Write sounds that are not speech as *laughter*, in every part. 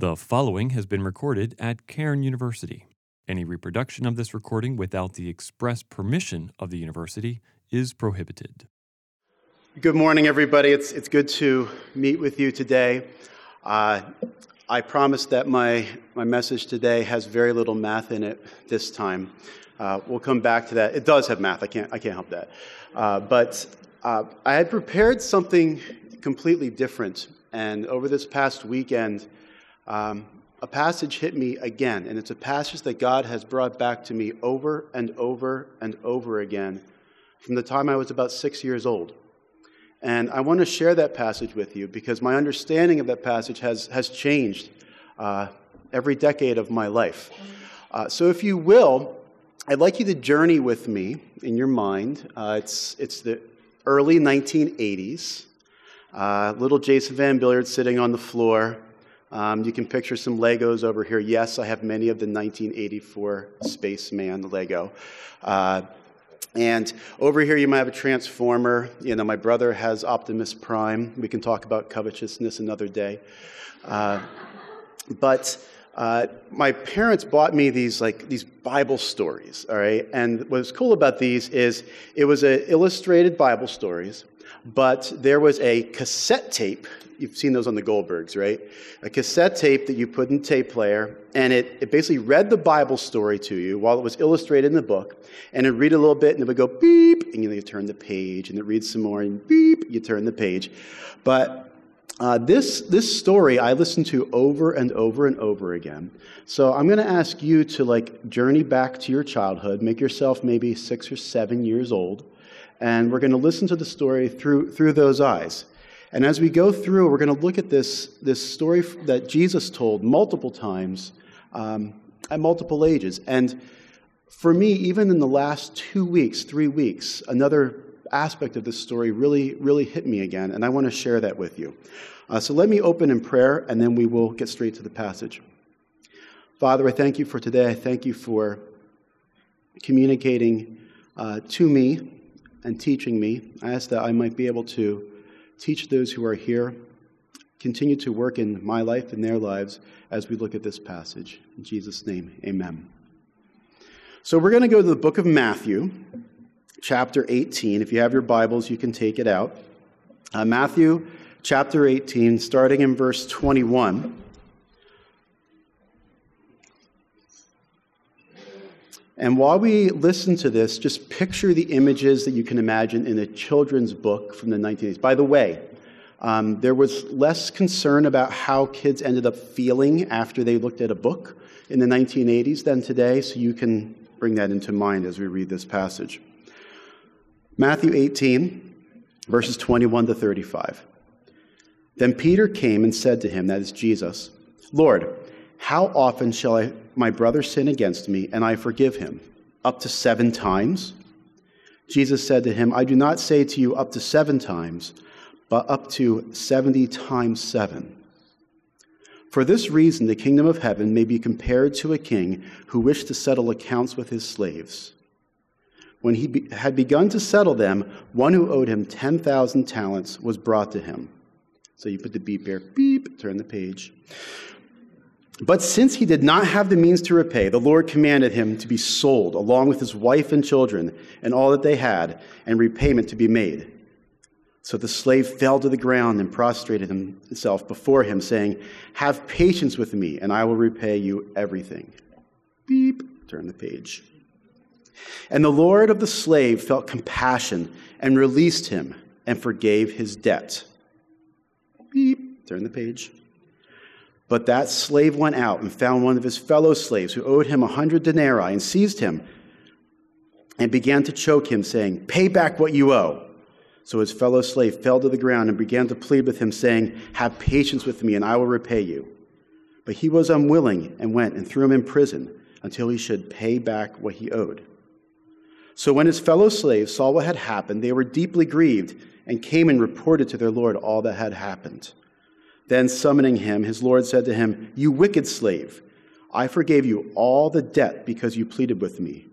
The following has been recorded at Cairn University. Any reproduction of this recording without the express permission of the university is prohibited. Good morning, everybody. It's, it's good to meet with you today. Uh, I promise that my, my message today has very little math in it this time. Uh, we'll come back to that. It does have math, I can't, I can't help that. Uh, but uh, I had prepared something completely different, and over this past weekend, um, a passage hit me again, and it's a passage that God has brought back to me over and over and over again from the time I was about six years old. And I want to share that passage with you because my understanding of that passage has, has changed uh, every decade of my life. Uh, so, if you will, I'd like you to journey with me in your mind. Uh, it's, it's the early 1980s. Uh, little Jason Van Billiard sitting on the floor. Um, you can picture some Legos over here. Yes, I have many of the 1984 Spaceman Lego. Uh, and over here, you might have a transformer. You know, my brother has Optimus Prime. We can talk about covetousness another day. Uh, but uh, my parents bought me these like these Bible stories. All right, and what's cool about these is it was a illustrated Bible stories, but there was a cassette tape you've seen those on the Goldbergs, right? A cassette tape that you put in tape player, and it, it basically read the Bible story to you while it was illustrated in the book, and it read a little bit, and it would go beep, and you, you turn the page, and it reads some more, and beep, you turn the page. But uh, this, this story I listened to over and over and over again. So I'm going to ask you to like journey back to your childhood, make yourself maybe six or seven years old, and we're going to listen to the story through, through those eyes. And as we go through, we're going to look at this, this story that Jesus told multiple times um, at multiple ages. And for me, even in the last two weeks, three weeks, another aspect of this story really, really hit me again, and I want to share that with you. Uh, so let me open in prayer, and then we will get straight to the passage. Father, I thank you for today. I thank you for communicating uh, to me and teaching me. I ask that I might be able to teach those who are here, continue to work in my life and their lives as we look at this passage. In Jesus' name, amen. So we're going to go to the book of Matthew, chapter 18. If you have your Bibles, you can take it out. Uh, Matthew chapter 18, starting in verse 21. And while we listen to this, just picture the images that you can imagine in a children's book from the 1980s. By the way, um, there was less concern about how kids ended up feeling after they looked at a book in the 1980s than today, so you can bring that into mind as we read this passage. Matthew 18, verses 21 to 35. Then Peter came and said to him, that is Jesus, Lord, how often shall I, my brother sin against me and I forgive him? Up to seven times? Jesus said to him, I do not say to you up to seven times, but up to 70 times seven. For this reason, the kingdom of heaven may be compared to a king who wished to settle accounts with his slaves. When he be- had begun to settle them, one who owed him 10,000 talents was brought to him. So you put the beep there, beep, turn the page. But since he did not have the means to repay, the Lord commanded him to be sold along with his wife and children and all that they had, and repayment to be made. So the slave fell to the ground and prostrated himself before him, saying, Have patience with me, and I will repay you everything. Beep, turn the page. And the Lord of the slave felt compassion and released him and forgave his debt. Beep, turn the page. But that slave went out and found one of his fellow slaves who owed him a hundred denarii and seized him and began to choke him, saying, Pay back what you owe. So his fellow slave fell to the ground and began to plead with him, saying, Have patience with me, and I will repay you. But he was unwilling and went and threw him in prison until he should pay back what he owed. So when his fellow slaves saw what had happened, they were deeply grieved and came and reported to their Lord all that had happened. Then, summoning him, his Lord said to him, You wicked slave, I forgave you all the debt because you pleaded with me.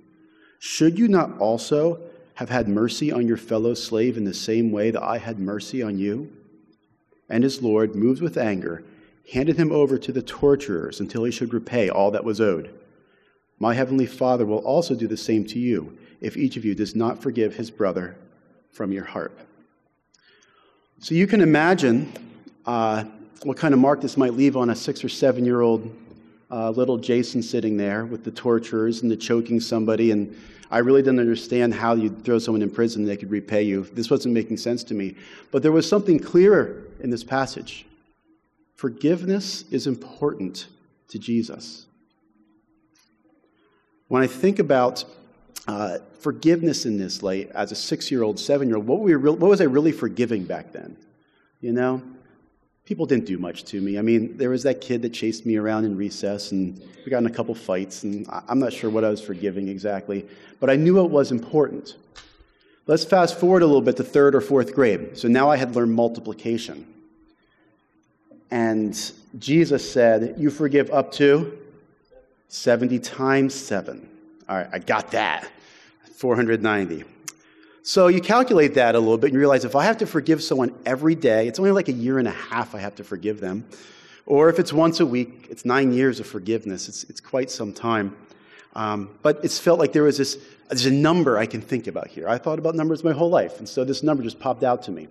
Should you not also have had mercy on your fellow slave in the same way that I had mercy on you? And his Lord, moved with anger, handed him over to the torturers until he should repay all that was owed. My heavenly Father will also do the same to you if each of you does not forgive his brother from your heart. So you can imagine uh, what kind of mark this might leave on a six or seven year old uh, little Jason sitting there with the torturers and the choking somebody. And I really didn't understand how you'd throw someone in prison and they could repay you. This wasn't making sense to me. But there was something clearer in this passage. Forgiveness is important to Jesus. When I think about uh, forgiveness in this light as a six year old, seven year old, what, we what was I really forgiving back then? You know? People didn't do much to me. I mean, there was that kid that chased me around in recess, and we got in a couple fights, and I'm not sure what I was forgiving exactly, but I knew it was important. Let's fast forward a little bit to third or fourth grade. So now I had learned multiplication. And Jesus said, You forgive up to 70 times 7. All right, I got that. 490. So you calculate that a little bit and you realize if I have to forgive someone every day, it's only like a year and a half I have to forgive them. Or if it's once a week, it's nine years of forgiveness. It's, it's quite some time. Um, but it's felt like there was this, there's a number I can think about here. I thought about numbers my whole life, and so this number just popped out to me.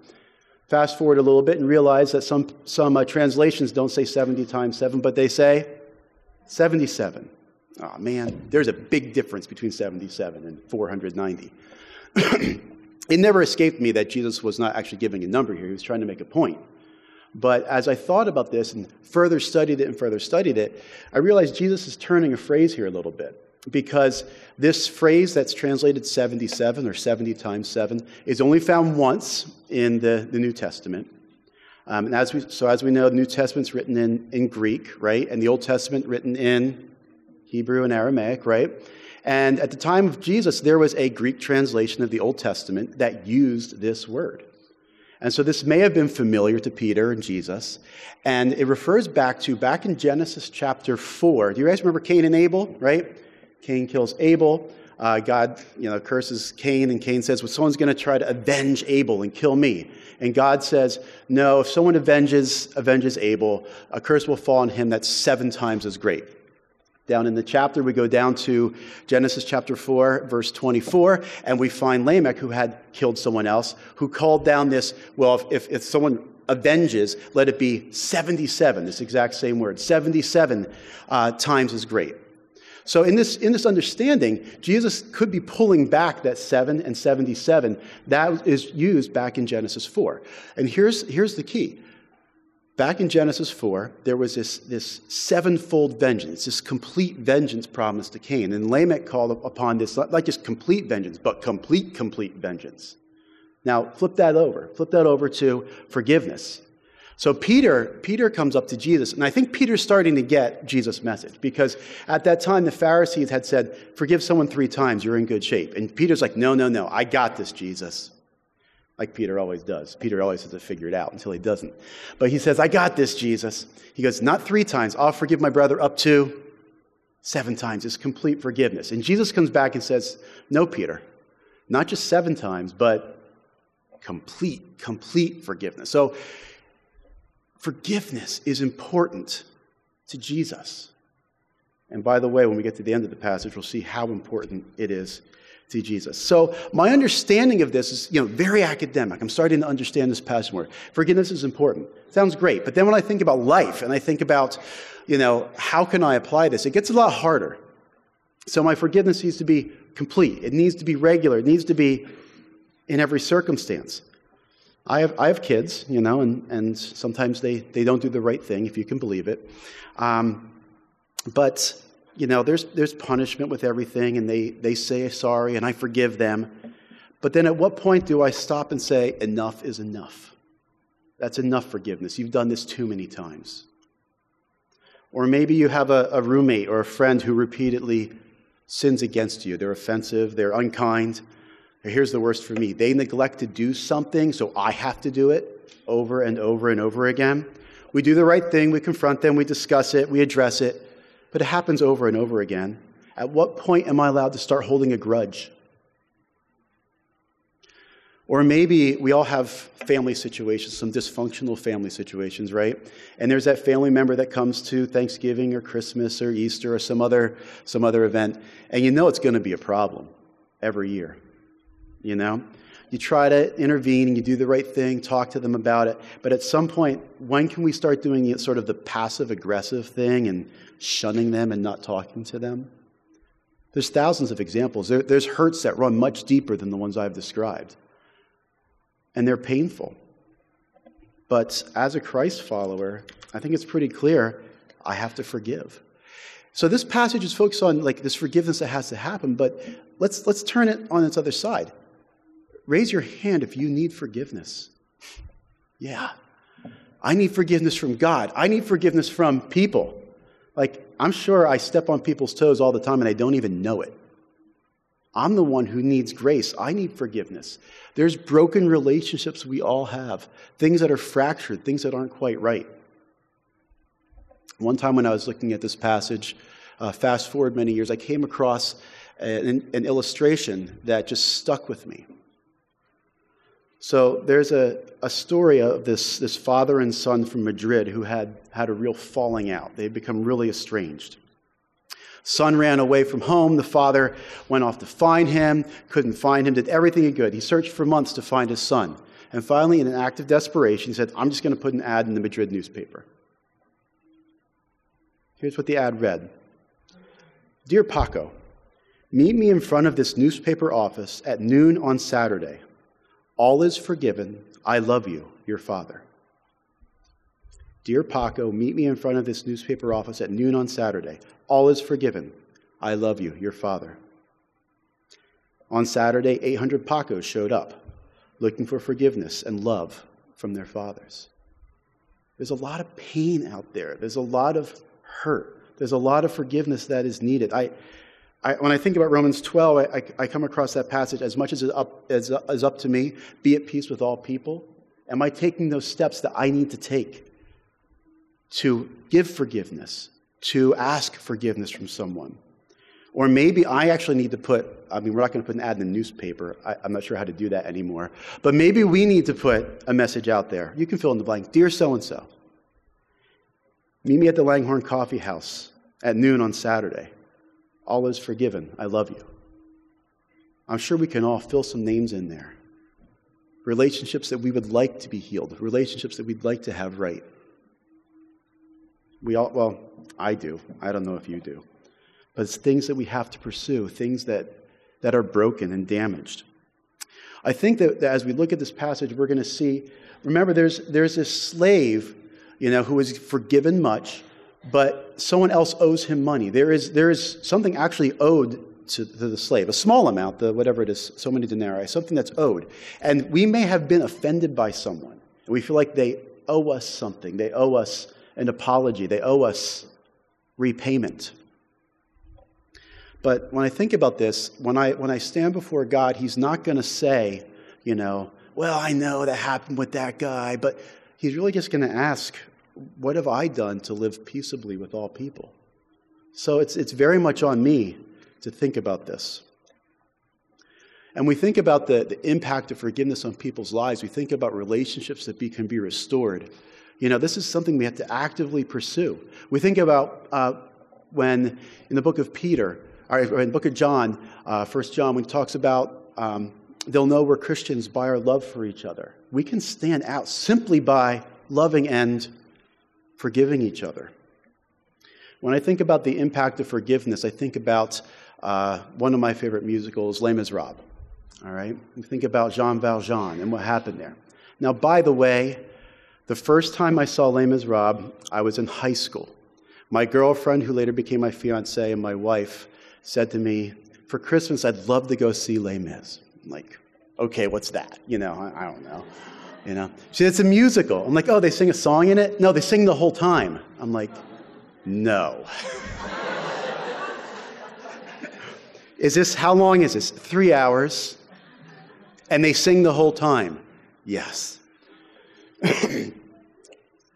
Fast forward a little bit and realize that some, some uh, translations don't say 70 times 7, but they say 77. Oh man, there's a big difference between 77 and 490. *clears throat* it never escaped me that Jesus was not actually giving a number here, he was trying to make a point. But as I thought about this and further studied it and further studied it, I realized Jesus is turning a phrase here a little bit. Because this phrase that's translated 77 or 70 times 7 is only found once in the, the New Testament. Um, and as we, so, as we know, the New Testament's written in, in Greek, right? And the Old Testament written in Hebrew and Aramaic, right? And at the time of Jesus, there was a Greek translation of the Old Testament that used this word. And so this may have been familiar to Peter and Jesus. And it refers back to, back in Genesis chapter 4. Do you guys remember Cain and Abel, right? Cain kills Abel. Uh, God, you know, curses Cain, and Cain says, "Well, someone's going to try to avenge Abel and kill me." And God says, "No. If someone avenges avenges Abel, a curse will fall on him that's seven times as great." Down in the chapter, we go down to Genesis chapter 4, verse 24, and we find Lamech, who had killed someone else, who called down this, well, if, if someone avenges, let it be 77, this exact same word, 77 uh, times as great. So, in this, in this understanding, Jesus could be pulling back that 7 and 77 that is used back in Genesis 4. And here's, here's the key Back in Genesis 4, there was this, this sevenfold vengeance, this complete vengeance promised to Cain. And Lamech called upon this, not, just complete vengeance, but complete, complete vengeance. Now, flip that over. Flip that over to forgiveness. So Peter, Peter comes up to Jesus, and I think Peter's starting to get Jesus' message because at that time the Pharisees had said, Forgive someone three times, you're in good shape. And Peter's like, No, no, no, I got this, Jesus like Peter always does. Peter always has to figure it out until he doesn't. But he says, I got this, Jesus. He goes, Not three times. I'll forgive my brother up to seven times. It's complete forgiveness. And Jesus comes back and says, No, Peter, not just seven times, but complete, complete forgiveness. So, forgiveness is important to Jesus. And by the way, when we get to the end of the passage, we'll see how important it is to Jesus. So my understanding of this is, you know, very academic. I'm starting to understand this passage more. Forgiveness is important. Sounds great. But then when I think about life and I think about, you know, how can I apply this, it gets a lot harder. So my forgiveness needs to be complete. It needs to be regular. It needs to be in every circumstance. I have, I have kids, you know, and, and sometimes they, they don't do the right thing, if you can believe it. Um, but you know, there's, there's punishment with everything, and they, they say sorry, and I forgive them. But then at what point do I stop and say, enough is enough? That's enough forgiveness. You've done this too many times. Or maybe you have a, a roommate or a friend who repeatedly sins against you. They're offensive, they're unkind. Here's the worst for me they neglect to do something, so I have to do it over and over and over again. We do the right thing, we confront them, we discuss it, we address it but it happens over and over again. At what point am I allowed to start holding a grudge? Or maybe we all have family situations, some dysfunctional family situations, right? And there's that family member that comes to Thanksgiving or Christmas or Easter or some other, some other event, and you know it's going to be a problem every year. You know? You try to intervene and you do the right thing, talk to them about it, but at some point, when can we start doing sort of the passive aggressive thing and shunning them and not talking to them? There's thousands of examples. There, there's hurts that run much deeper than the ones I've described and they're painful. But as a Christ follower, I think it's pretty clear I have to forgive. So this passage is focused on like this forgiveness that has to happen, but let's let's turn it on its other side. Raise your hand if you need forgiveness. Yeah. I need forgiveness from God. I need forgiveness from people. Like I'm sure I step on people's toes all the time and I don't even know it. I'm the one who needs grace. I need forgiveness. There's broken relationships we all have, things that are fractured, things that aren't quite right. One time when I was looking at this passage, uh, fast forward many years, I came across an, an illustration that just stuck with me. So there's a, a story of this, this father and son from Madrid who had had a real falling out. They had become really estranged. Son ran away from home. The father went off to find him, couldn't find him, did everything he could. He searched for months to find his son. And finally, in an act of desperation, he said, I'm just going to put an ad in the Madrid newspaper. Here's what the ad read Dear Paco, meet me in front of this newspaper office at noon on Saturday. All is forgiven. I love you, your father. Dear Paco, meet me in front of this newspaper office at noon on Saturday. All is forgiven. I love you, your father. On Saturday, 800 Pacos showed up looking for forgiveness and love from their fathers. There's a lot of pain out there, there's a lot of hurt, there's a lot of forgiveness that is needed. I, I, when I think about Romans 12, I, I, come across that passage as much as it's up, as, up to me, be at peace with all people. Am I taking those steps that I need to take to give forgiveness, to ask forgiveness from someone. Or maybe I actually need to put, I mean, we're not going to put an ad in the newspaper. I, am not sure how to do that anymore. But maybe we need to put a message out there. You can fill in the blank Dear so and so, meet me at the Langhorne Coffee House at noon on Saturday. All is forgiven. I love you. I'm sure we can all fill some names in there. Relationships that we would like to be healed, relationships that we'd like to have right. We all, well, I do. I don't know if you do. But it's things that we have to pursue, things that, that are broken and damaged. I think that, that as we look at this passage, we're going to see remember, there's, there's this slave, you know, who is forgiven much, but someone else owes him money. There is, there is something actually owed to, to, the slave, a small amount, the, whatever it is, so many denarii, something that's owed. And we may have been offended by someone, and we feel like they owe us something. They owe us an apology, they owe us repayment. But when I think about this, when I, when I stand before God, He's not going to say, you know, well, I know that happened with that guy, but He's really just going to ask, what have I done to live peaceably with all people? So it's, it's very much on me to think about this. And we think about the, the impact of forgiveness on people's lives. We think about relationships that be, can be restored. You know, this is something we have to actively pursue. We think about uh, when in the book of Peter, or in the book of John, uh, 1 John, when he talks about um, they'll know we're Christians by our love for each other. We can stand out simply by loving and forgiving each other. When I think about the impact of forgiveness, I think about uh, one of my favorite musicals, Les Miserables. All right? I think about Jean Valjean and what happened there. Now, by the way, the first time I saw Les Miserables, I was in high school. My girlfriend, who later became my fiance and my wife, said to me, For Christmas, I'd love to go see Les Mis. I'm like, okay, what's that? You know, I, I don't know. You know, she said, it's a musical. I'm like, oh, they sing a song in it? No, they sing the whole time. I'm like, no. *laughs* is this, how long is this? Three hours. And they sing the whole time. Yes. *clears throat*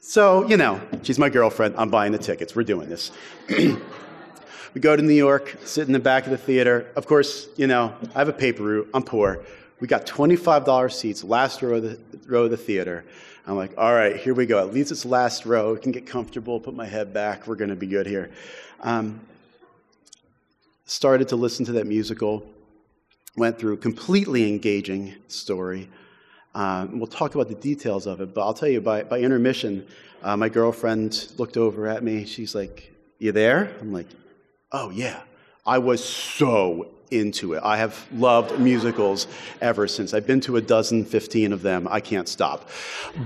so, you know, she's my girlfriend. I'm buying the tickets. We're doing this. *clears throat* we go to New York, sit in the back of the theater. Of course, you know, I have a paper route. I'm poor. We got $25 seats, last row of the, row of the theater. I'm like, all right, here we go. At least it's last row. I can get comfortable, put my head back. We're going to be good here. Um, started to listen to that musical, went through completely engaging story. Um, we'll talk about the details of it, but I'll tell you by, by intermission, uh, my girlfriend looked over at me. She's like, You there? I'm like, Oh, yeah. I was so into it. I have loved musicals ever since. I've been to a dozen, 15 of them. I can't stop.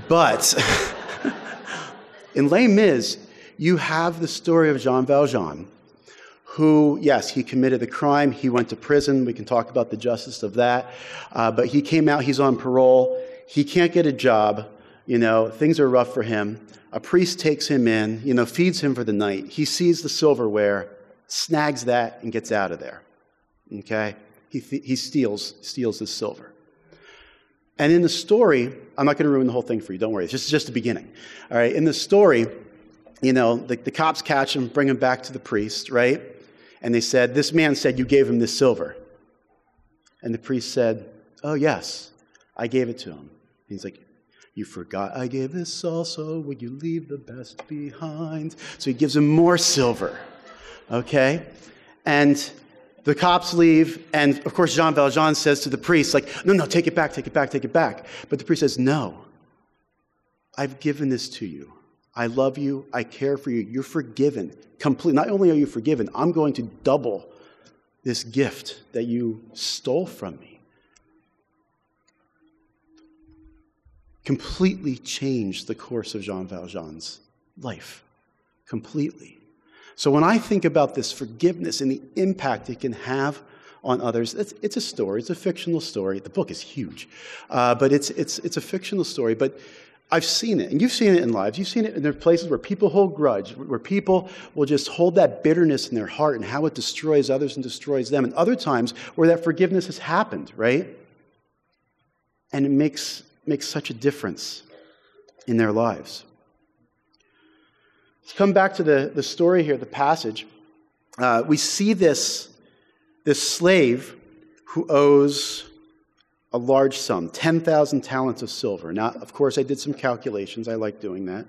But *laughs* in Les Mis, you have the story of Jean Valjean, who, yes, he committed the crime. He went to prison. We can talk about the justice of that. Uh, but he came out, he's on parole. He can't get a job. You know, things are rough for him. A priest takes him in, you know, feeds him for the night. He sees the silverware, snags that, and gets out of there. Okay? He, th- he steals, steals the silver. And in the story, I'm not going to ruin the whole thing for you, don't worry. It's just, just the beginning. All right? In the story, you know, the, the cops catch him, bring him back to the priest, right? And they said, This man said you gave him this silver. And the priest said, Oh, yes, I gave it to him. And he's like, You forgot I gave this also. Would you leave the best behind? So he gives him more silver. Okay? And the cops leave, and of course, Jean Valjean says to the priest, like, no, no, take it back, take it back, take it back. But the priest says, no, I've given this to you. I love you. I care for you. You're forgiven. Complete. Not only are you forgiven, I'm going to double this gift that you stole from me. Completely changed the course of Jean Valjean's life. Completely. So when I think about this forgiveness and the impact it can have on others, it's, it's a story. It's a fictional story. The book is huge, uh, but it's, it's, it's a fictional story. But I've seen it, and you've seen it in lives. You've seen it in there places where people hold grudge, where people will just hold that bitterness in their heart and how it destroys others and destroys them. And other times where that forgiveness has happened, right? And it makes, makes such a difference in their lives. Let's come back to the, the story here, the passage. Uh, we see this, this slave who owes a large sum 10,000 talents of silver. Now, of course, I did some calculations. I like doing that.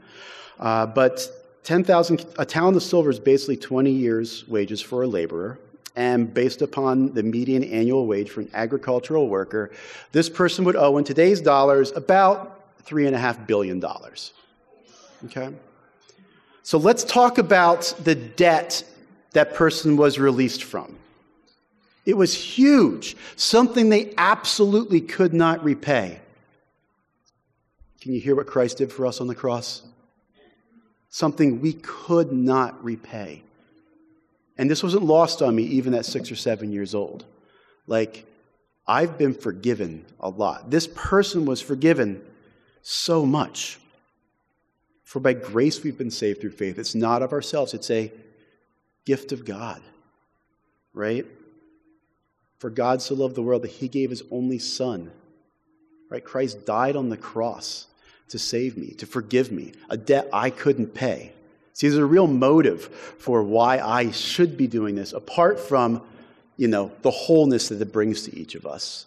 Uh, but 10,000, a talent of silver is basically 20 years' wages for a laborer. And based upon the median annual wage for an agricultural worker, this person would owe in today's dollars about $3.5 billion. Okay? So let's talk about the debt that person was released from. It was huge, something they absolutely could not repay. Can you hear what Christ did for us on the cross? Something we could not repay. And this wasn't lost on me even at six or seven years old. Like, I've been forgiven a lot. This person was forgiven so much. For by grace we've been saved through faith. It's not of ourselves, it's a gift of God, right? For God so loved the world that he gave his only Son, right? Christ died on the cross to save me, to forgive me, a debt I couldn't pay. See, there's a real motive for why I should be doing this, apart from, you know, the wholeness that it brings to each of us.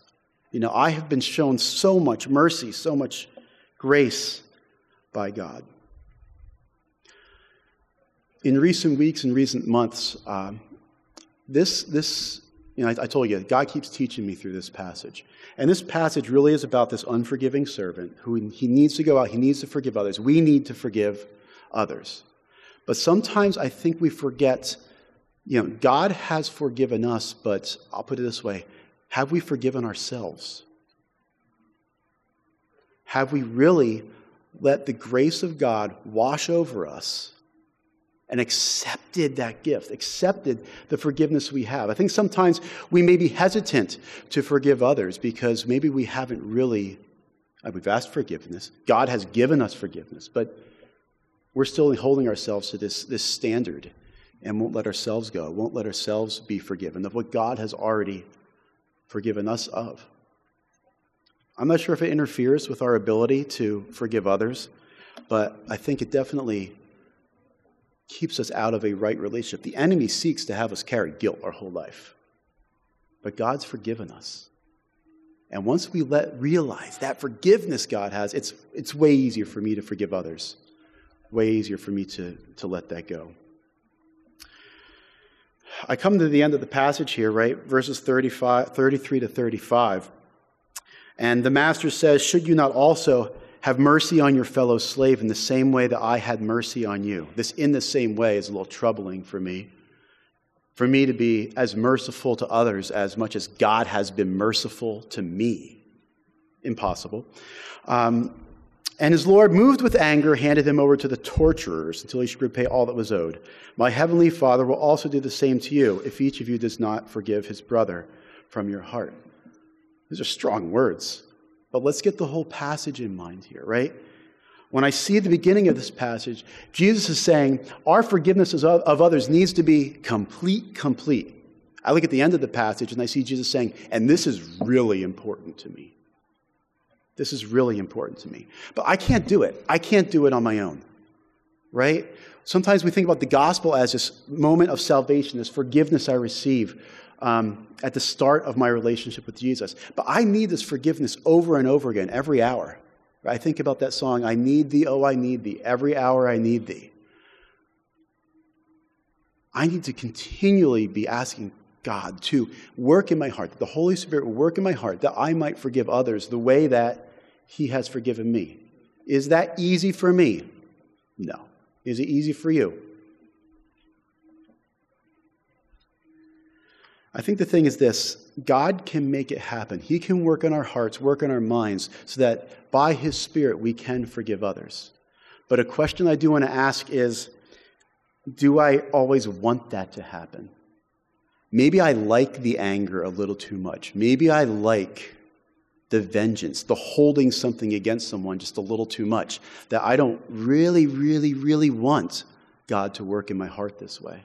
You know, I have been shown so much mercy, so much grace by God in recent weeks and recent months, um, this, this, you know, I, I, told you, God keeps teaching me through this passage. And this passage really is about this unforgiving servant who he needs to go out, he needs to forgive others. We need to forgive others. But sometimes I think we forget, you know, God has forgiven us, but I'll put it this way have we forgiven ourselves? Have we really let the grace of God wash over us and accepted that gift, accepted the forgiveness we have. I think sometimes we may be hesitant to forgive others because maybe we haven't really, uh, we've asked forgiveness. God has given us forgiveness, but we're still holding ourselves to this, this standard and won't let ourselves go, won't let ourselves be forgiven of what God has already forgiven us of. I'm not sure if it interferes with our ability to forgive others, but I think it definitely keeps us out of a right relationship. The enemy seeks to have us carry guilt our whole life. But God's forgiven us. And once we let realize that forgiveness God has, it's, it's way easier for me to forgive others. Way easier for me to, to let that go. I come to the end of the passage here, right? Verses 35, 33 to 35. And the master says, Should you not also have mercy on your fellow slave in the same way that I had mercy on you? This in the same way is a little troubling for me. For me to be as merciful to others as much as God has been merciful to me. Impossible. Um, and his Lord, moved with anger, handed him over to the torturers until he should repay all that was owed. My heavenly Father will also do the same to you if each of you does not forgive his brother from your heart. These are strong words, but let's get the whole passage in mind here, right? When I see the beginning of this passage, Jesus is saying our forgiveness of others needs to be complete, complete. I look at the end of the passage and I see Jesus saying, and this is really important to me. This is really important to me. But I can't do it. I can't do it on my own, right? Sometimes we think about the gospel as this moment of salvation, this forgiveness I receive um, at the start of my relationship with Jesus. But I need this forgiveness over and over again, every hour. I think about that song, I need thee, oh, I need thee. Every hour I need thee. I need to continually be asking God to work in my heart, that the Holy Spirit will work in my heart, that I might forgive others the way that he has forgiven me. Is that easy for me? No. Is it easy for you? I think the thing is this God can make it happen. He can work in our hearts, work in our minds, so that by His Spirit we can forgive others. But a question I do want to ask is do I always want that to happen? Maybe I like the anger a little too much. Maybe I like the vengeance, the holding something against someone just a little too much, that I don't really, really, really want God to work in my heart this way,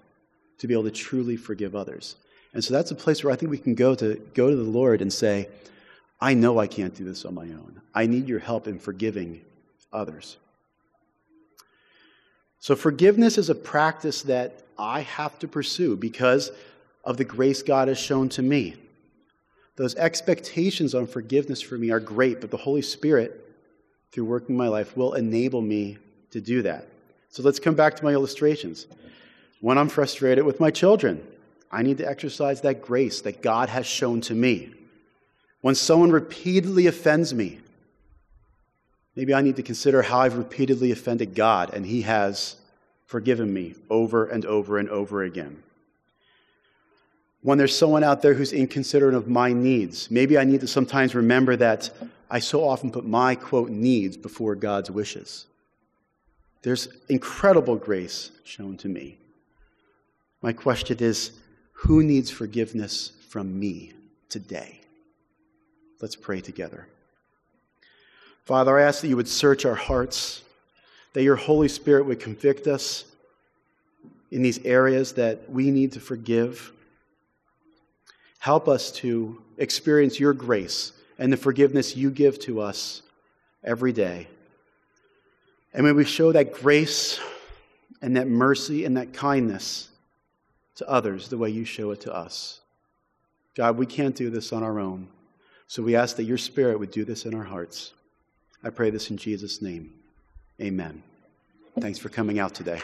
to be able to truly forgive others. And so that's a place where I think we can go to go to the Lord and say, I know I can't do this on my own. I need your help in forgiving others. So forgiveness is a practice that I have to pursue because of the grace God has shown to me. Those expectations on forgiveness for me are great, but the Holy Spirit, through working my life, will enable me to do that. So let's come back to my illustrations. When I'm frustrated with my children, I need to exercise that grace that God has shown to me. When someone repeatedly offends me, maybe I need to consider how I've repeatedly offended God and He has forgiven me over and over and over again when there's someone out there who's inconsiderate of my needs. Maybe I need to sometimes remember that I so often put my, quote, needs before God's wishes. There's incredible grace shown to me. My question is who needs forgiveness from me today? Let's pray together. Father, I ask that you would search our hearts, that your Holy Spirit would convict us in these areas that we need to forgive Help us to experience your grace and the forgiveness you give to us every day. And may we show that grace and that mercy and that kindness to others the way you show it to us. God, we can't do this on our own. So we ask that your Spirit would do this in our hearts. I pray this in Jesus' name. Amen. Thanks for coming out today.